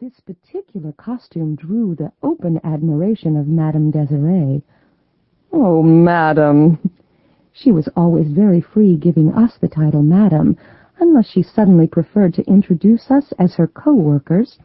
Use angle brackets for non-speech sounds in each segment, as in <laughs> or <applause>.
This particular costume drew the open admiration of Madame Desiree. Oh, Madame! She was always very free giving us the title Madame, unless she suddenly preferred to introduce us as her co-workers.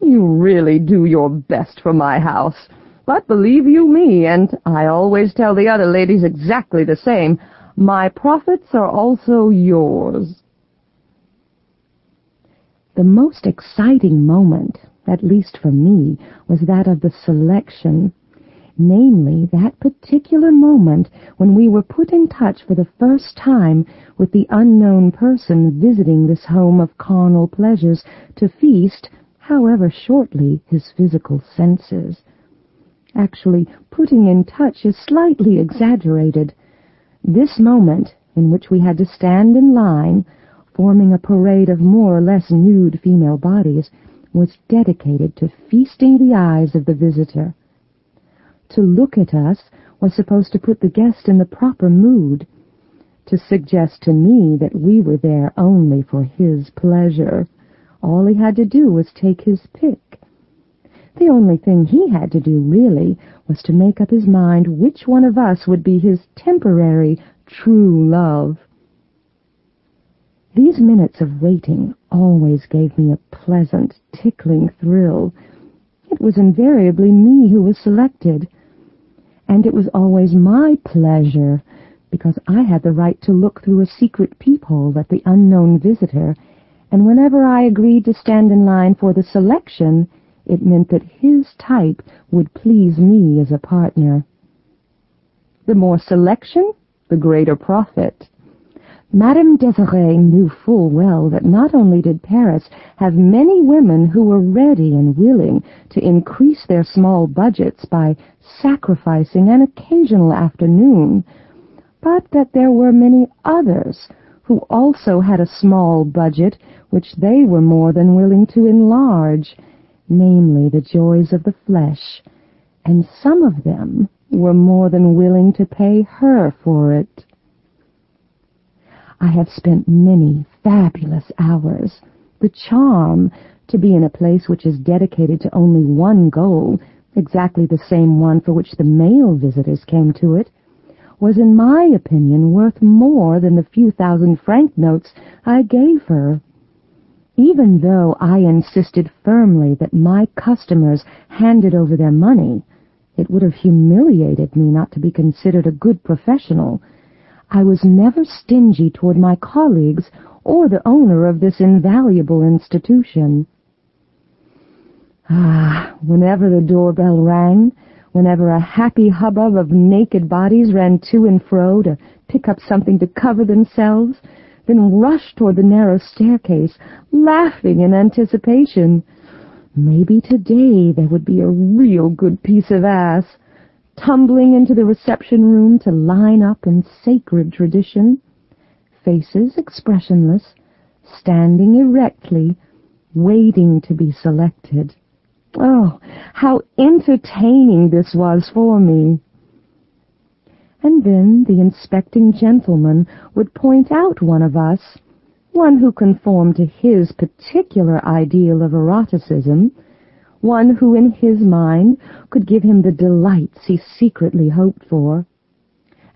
You really do your best for my house. But believe you me, and I always tell the other ladies exactly the same, my profits are also yours. The most exciting moment, at least for me, was that of the selection, namely that particular moment when we were put in touch for the first time with the unknown person visiting this home of carnal pleasures to feast, however shortly, his physical senses. Actually, putting in touch is slightly exaggerated. This moment, in which we had to stand in line, forming a parade of more or less nude female bodies, was dedicated to feasting the eyes of the visitor. To look at us was supposed to put the guest in the proper mood, to suggest to me that we were there only for his pleasure. All he had to do was take his pick. The only thing he had to do, really, was to make up his mind which one of us would be his temporary true love. These minutes of waiting always gave me a pleasant, tickling thrill. It was invariably me who was selected. And it was always my pleasure, because I had the right to look through a secret peephole at the unknown visitor, and whenever I agreed to stand in line for the selection, it meant that his type would please me as a partner. The more selection, the greater profit. Madame Desiree knew full well that not only did Paris have many women who were ready and willing to increase their small budgets by sacrificing an occasional afternoon, but that there were many others who also had a small budget which they were more than willing to enlarge, namely the joys of the flesh, and some of them were more than willing to pay her for it. I have spent many fabulous hours. The charm to be in a place which is dedicated to only one goal, exactly the same one for which the male visitors came to it, was in my opinion worth more than the few thousand franc notes I gave her. Even though I insisted firmly that my customers handed over their money, it would have humiliated me not to be considered a good professional, I was never stingy toward my colleagues or the owner of this invaluable institution. Ah, whenever the doorbell rang, whenever a happy hubbub of naked bodies ran to and fro to pick up something to cover themselves, then rushed toward the narrow staircase, laughing in anticipation. Maybe today there would be a real good piece of ass tumbling into the reception room to line up in sacred tradition, faces expressionless, standing erectly, waiting to be selected. Oh, how entertaining this was for me! And then the inspecting gentleman would point out one of us, one who conformed to his particular ideal of eroticism, one who in his mind could give him the delights he secretly hoped for.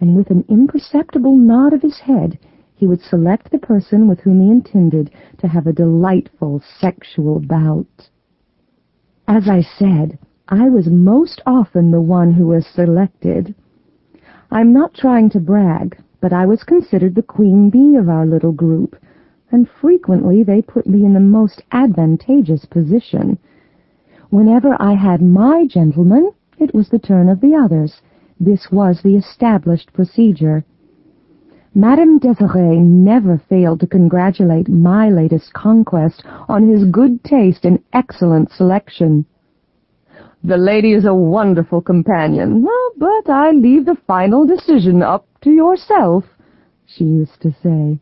And with an imperceptible nod of his head, he would select the person with whom he intended to have a delightful sexual bout. As I said, I was most often the one who was selected. I'm not trying to brag, but I was considered the queen bee of our little group, and frequently they put me in the most advantageous position, Whenever I had my gentleman, it was the turn of the others. This was the established procedure. Madame Desiree never failed to congratulate my latest conquest on his good taste and excellent selection. The lady is a wonderful companion, but I leave the final decision up to yourself, she used to say.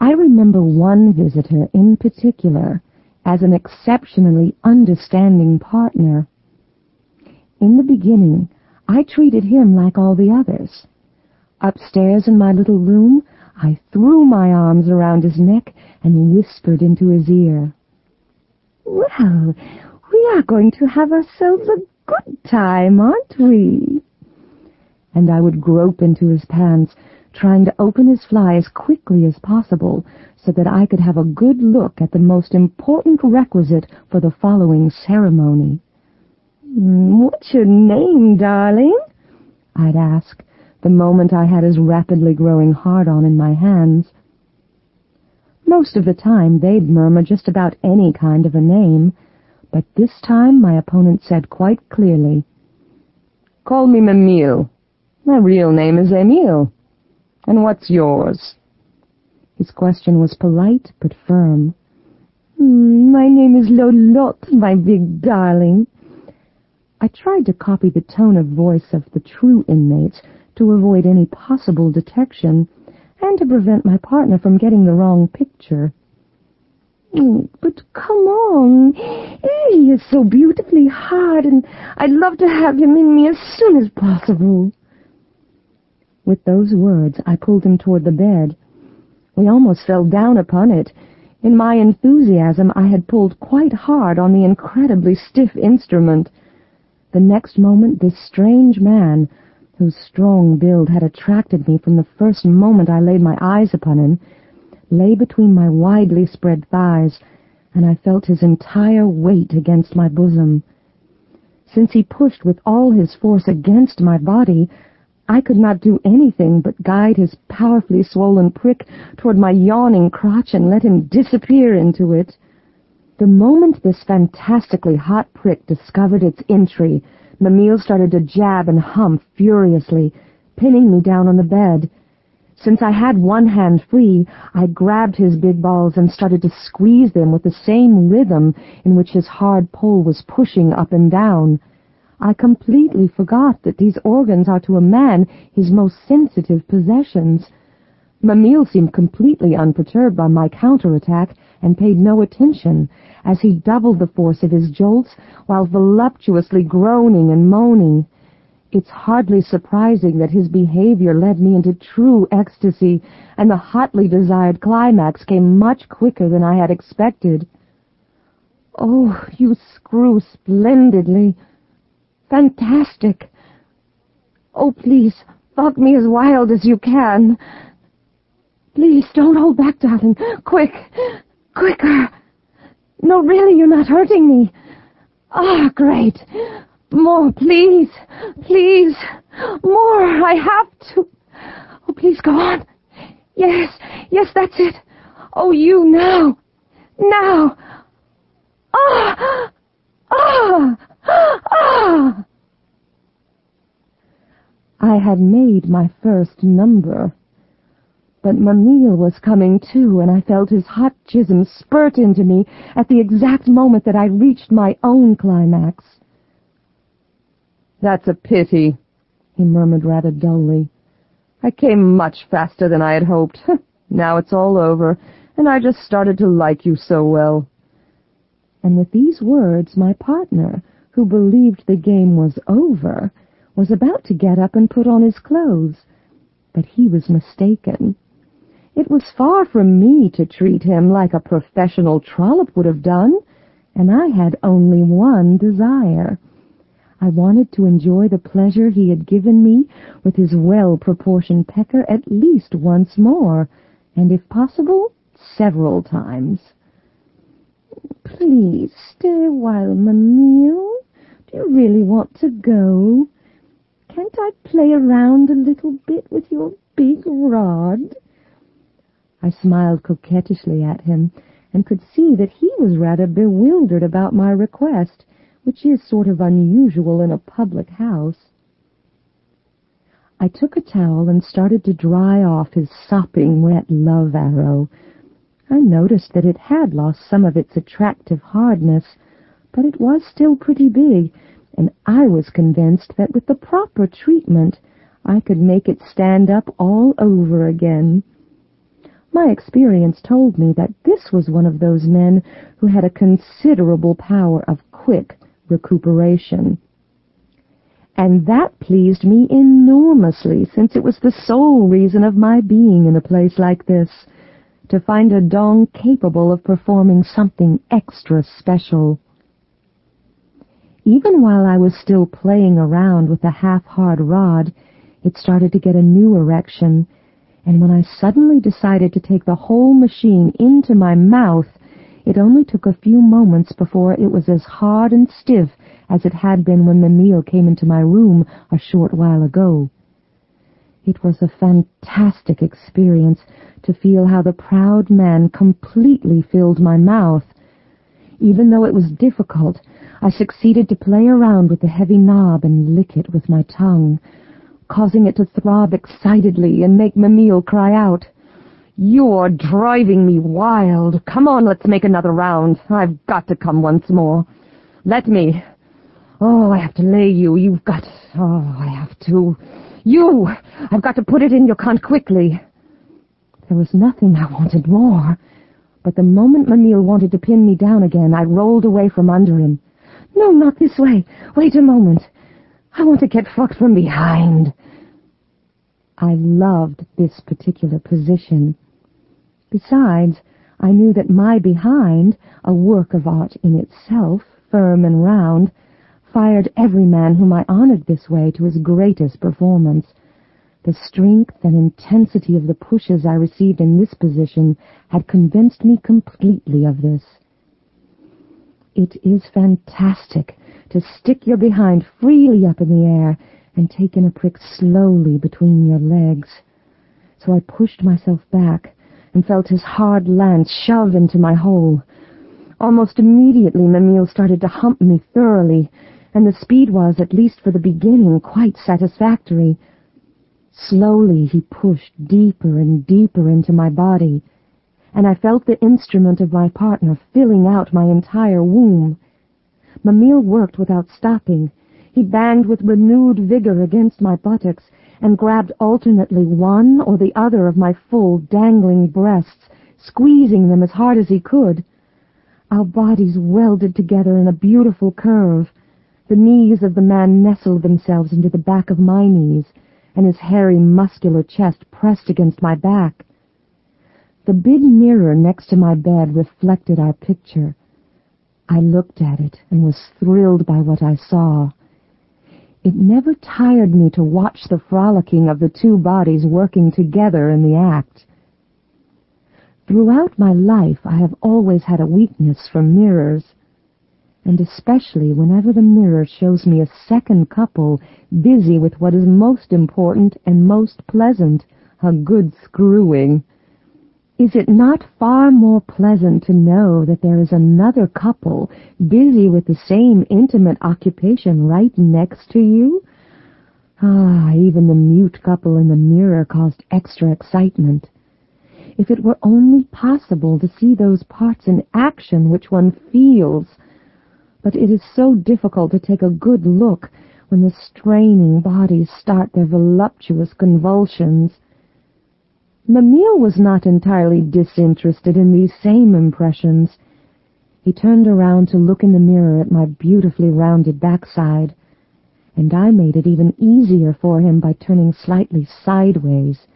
I remember one visitor in particular as an exceptionally understanding partner. In the beginning, I treated him like all the others. Upstairs in my little room, I threw my arms around his neck and whispered into his ear. Well, we are going to have ourselves a good time, aren't we? And I would grope into his pants, trying to open his fly as quickly as possible so that I could have a good look at the most important requisite for the following ceremony. What's your name, darling? I'd ask, the moment I had his rapidly growing hard-on in my hands. Most of the time they'd murmur just about any kind of a name, but this time my opponent said quite clearly, Call me Mimile. My real name is Emile. And what's yours? His question was polite but firm. Mm, my name is Lolotte, my big darling. I tried to copy the tone of voice of the true inmates to avoid any possible detection and to prevent my partner from getting the wrong picture. Mm, but come on. He is so beautifully hard, and I'd love to have him in me as soon as possible. With those words, I pulled him toward the bed. We almost fell down upon it. In my enthusiasm, I had pulled quite hard on the incredibly stiff instrument. The next moment, this strange man, whose strong build had attracted me from the first moment I laid my eyes upon him, lay between my widely spread thighs, and I felt his entire weight against my bosom. Since he pushed with all his force against my body, I could not do anything but guide his powerfully swollen prick toward my yawning crotch and let him disappear into it. The moment this fantastically hot prick discovered its entry, Mimile started to jab and hum furiously, pinning me down on the bed. Since I had one hand free, I grabbed his big balls and started to squeeze them with the same rhythm in which his hard pole was pushing up and down. I completely forgot that these organs are to a man his most sensitive possessions. Mimile seemed completely unperturbed by my counterattack and paid no attention, as he doubled the force of his jolts while voluptuously groaning and moaning. It's hardly surprising that his behavior led me into true ecstasy, and the hotly desired climax came much quicker than I had expected. Oh, you screw splendidly. Fantastic. Oh, please, fuck me as wild as you can. Please, don't hold back, darling. Quick, quicker. No, really, you're not hurting me. Ah, oh, great. More, please. Please. More. I have to. Oh, please go on. Yes, yes, that's it. Oh, you now. Now. Ah! Ah! <gasps> I had made my first number. But Mimile was coming too, and I felt his hot jism spurt into me at the exact moment that I reached my own climax. That's a pity, he murmured rather dully. I came much faster than I had hoped. <laughs> now it's all over, and I just started to like you so well. And with these words, my partner, who believed the game was over, was about to get up and put on his clothes. But he was mistaken. It was far from me to treat him like a professional trollop would have done, and I had only one desire. I wanted to enjoy the pleasure he had given me with his well-proportioned pecker at least once more, and if possible, several times. Please stay a while, Mimile. Do you really want to go? Can't I play around a little bit with your big rod? I smiled coquettishly at him, and could see that he was rather bewildered about my request, which is sort of unusual in a public house. I took a towel and started to dry off his sopping wet love arrow. I noticed that it had lost some of its attractive hardness, but it was still pretty big, and I was convinced that with the proper treatment I could make it stand up all over again. My experience told me that this was one of those men who had a considerable power of quick recuperation. and that pleased me enormously, since it was the sole reason of my being in a place like this, to find a dong capable of performing something extra special. Even while I was still playing around with the half-hard rod, it started to get a new erection, and when I suddenly decided to take the whole machine into my mouth, it only took a few moments before it was as hard and stiff as it had been when the meal came into my room a short while ago. It was a fantastic experience to feel how the proud man completely filled my mouth. Even though it was difficult, I succeeded to play around with the heavy knob and lick it with my tongue, causing it to throb excitedly and make Mimile cry out. You're driving me wild. Come on, let's make another round. I've got to come once more. Let me. Oh, I have to lay you. You've got... Oh, I have to. You! I've got to put it in your cunt quickly. There was nothing I wanted more. But the moment Mimile wanted to pin me down again, I rolled away from under him. No, not this way. Wait a moment. I want to get fucked from behind. I loved this particular position. Besides, I knew that my behind, a work of art in itself, firm and round, fired every man whom I honored this way to his greatest performance. The strength and intensity of the pushes I received in this position had convinced me completely of this. It is fantastic to stick your behind freely up in the air and take in a prick slowly between your legs. So I pushed myself back, and felt his hard lance shove into my hole. Almost immediately Mimile started to hump me thoroughly, and the speed was, at least for the beginning, quite satisfactory. Slowly he pushed deeper and deeper into my body, and I felt the instrument of my partner filling out my entire womb. Mimile worked without stopping. He banged with renewed vigor against my buttocks, and grabbed alternately one or the other of my full, dangling breasts, squeezing them as hard as he could. Our bodies welded together in a beautiful curve. The knees of the man nestled themselves into the back of my knees, and his hairy, muscular chest pressed against my back. The big mirror next to my bed reflected our picture. I looked at it and was thrilled by what I saw. It never tired me to watch the frolicking of the two bodies working together in the act. Throughout my life I have always had a weakness for mirrors, and especially whenever the mirror shows me a second couple busy with what is most important and most pleasant, a good screwing. Is it not far more pleasant to know that there is another couple busy with the same intimate occupation right next to you? Ah, even the mute couple in the mirror caused extra excitement. If it were only possible to see those parts in action which one feels. But it is so difficult to take a good look when the straining bodies start their voluptuous convulsions. Mimile was not entirely disinterested in these same impressions. He turned around to look in the mirror at my beautifully rounded backside, and I made it even easier for him by turning slightly sideways,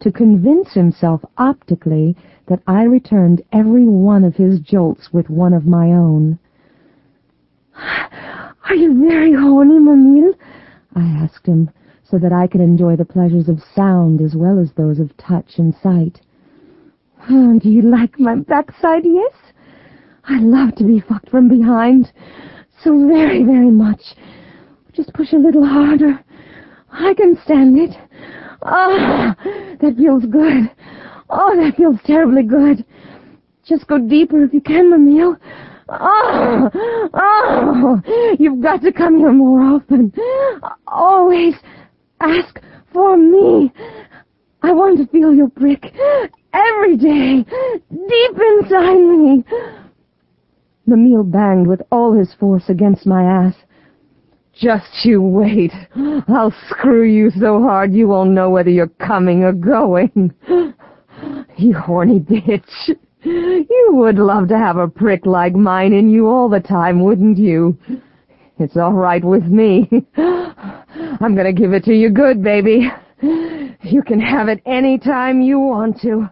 to convince himself optically that I returned every one of his jolts with one of my own. Are you very horny, Mimile? I asked him, so that I could enjoy the pleasures of sound as well as those of touch and sight. Oh, do you like my backside, yes? I love to be fucked from behind. So very, very much. Just push a little harder. I can stand it. Ah, oh, that feels good. Oh, that feels terribly good. Just go deeper if you can, Mimile. Oh, oh, you've got to come here more often. Always. Ask for me. I want to feel your brick every day, deep inside me. Mimile banged with all his force against my ass. Just you wait. I'll screw you so hard you won't know whether you're coming or going. <laughs> You horny bitch. You would love to have a prick like mine in you all the time, wouldn't you? It's all right with me. I'm gonna give it to you good, baby. You can have it any time you want to.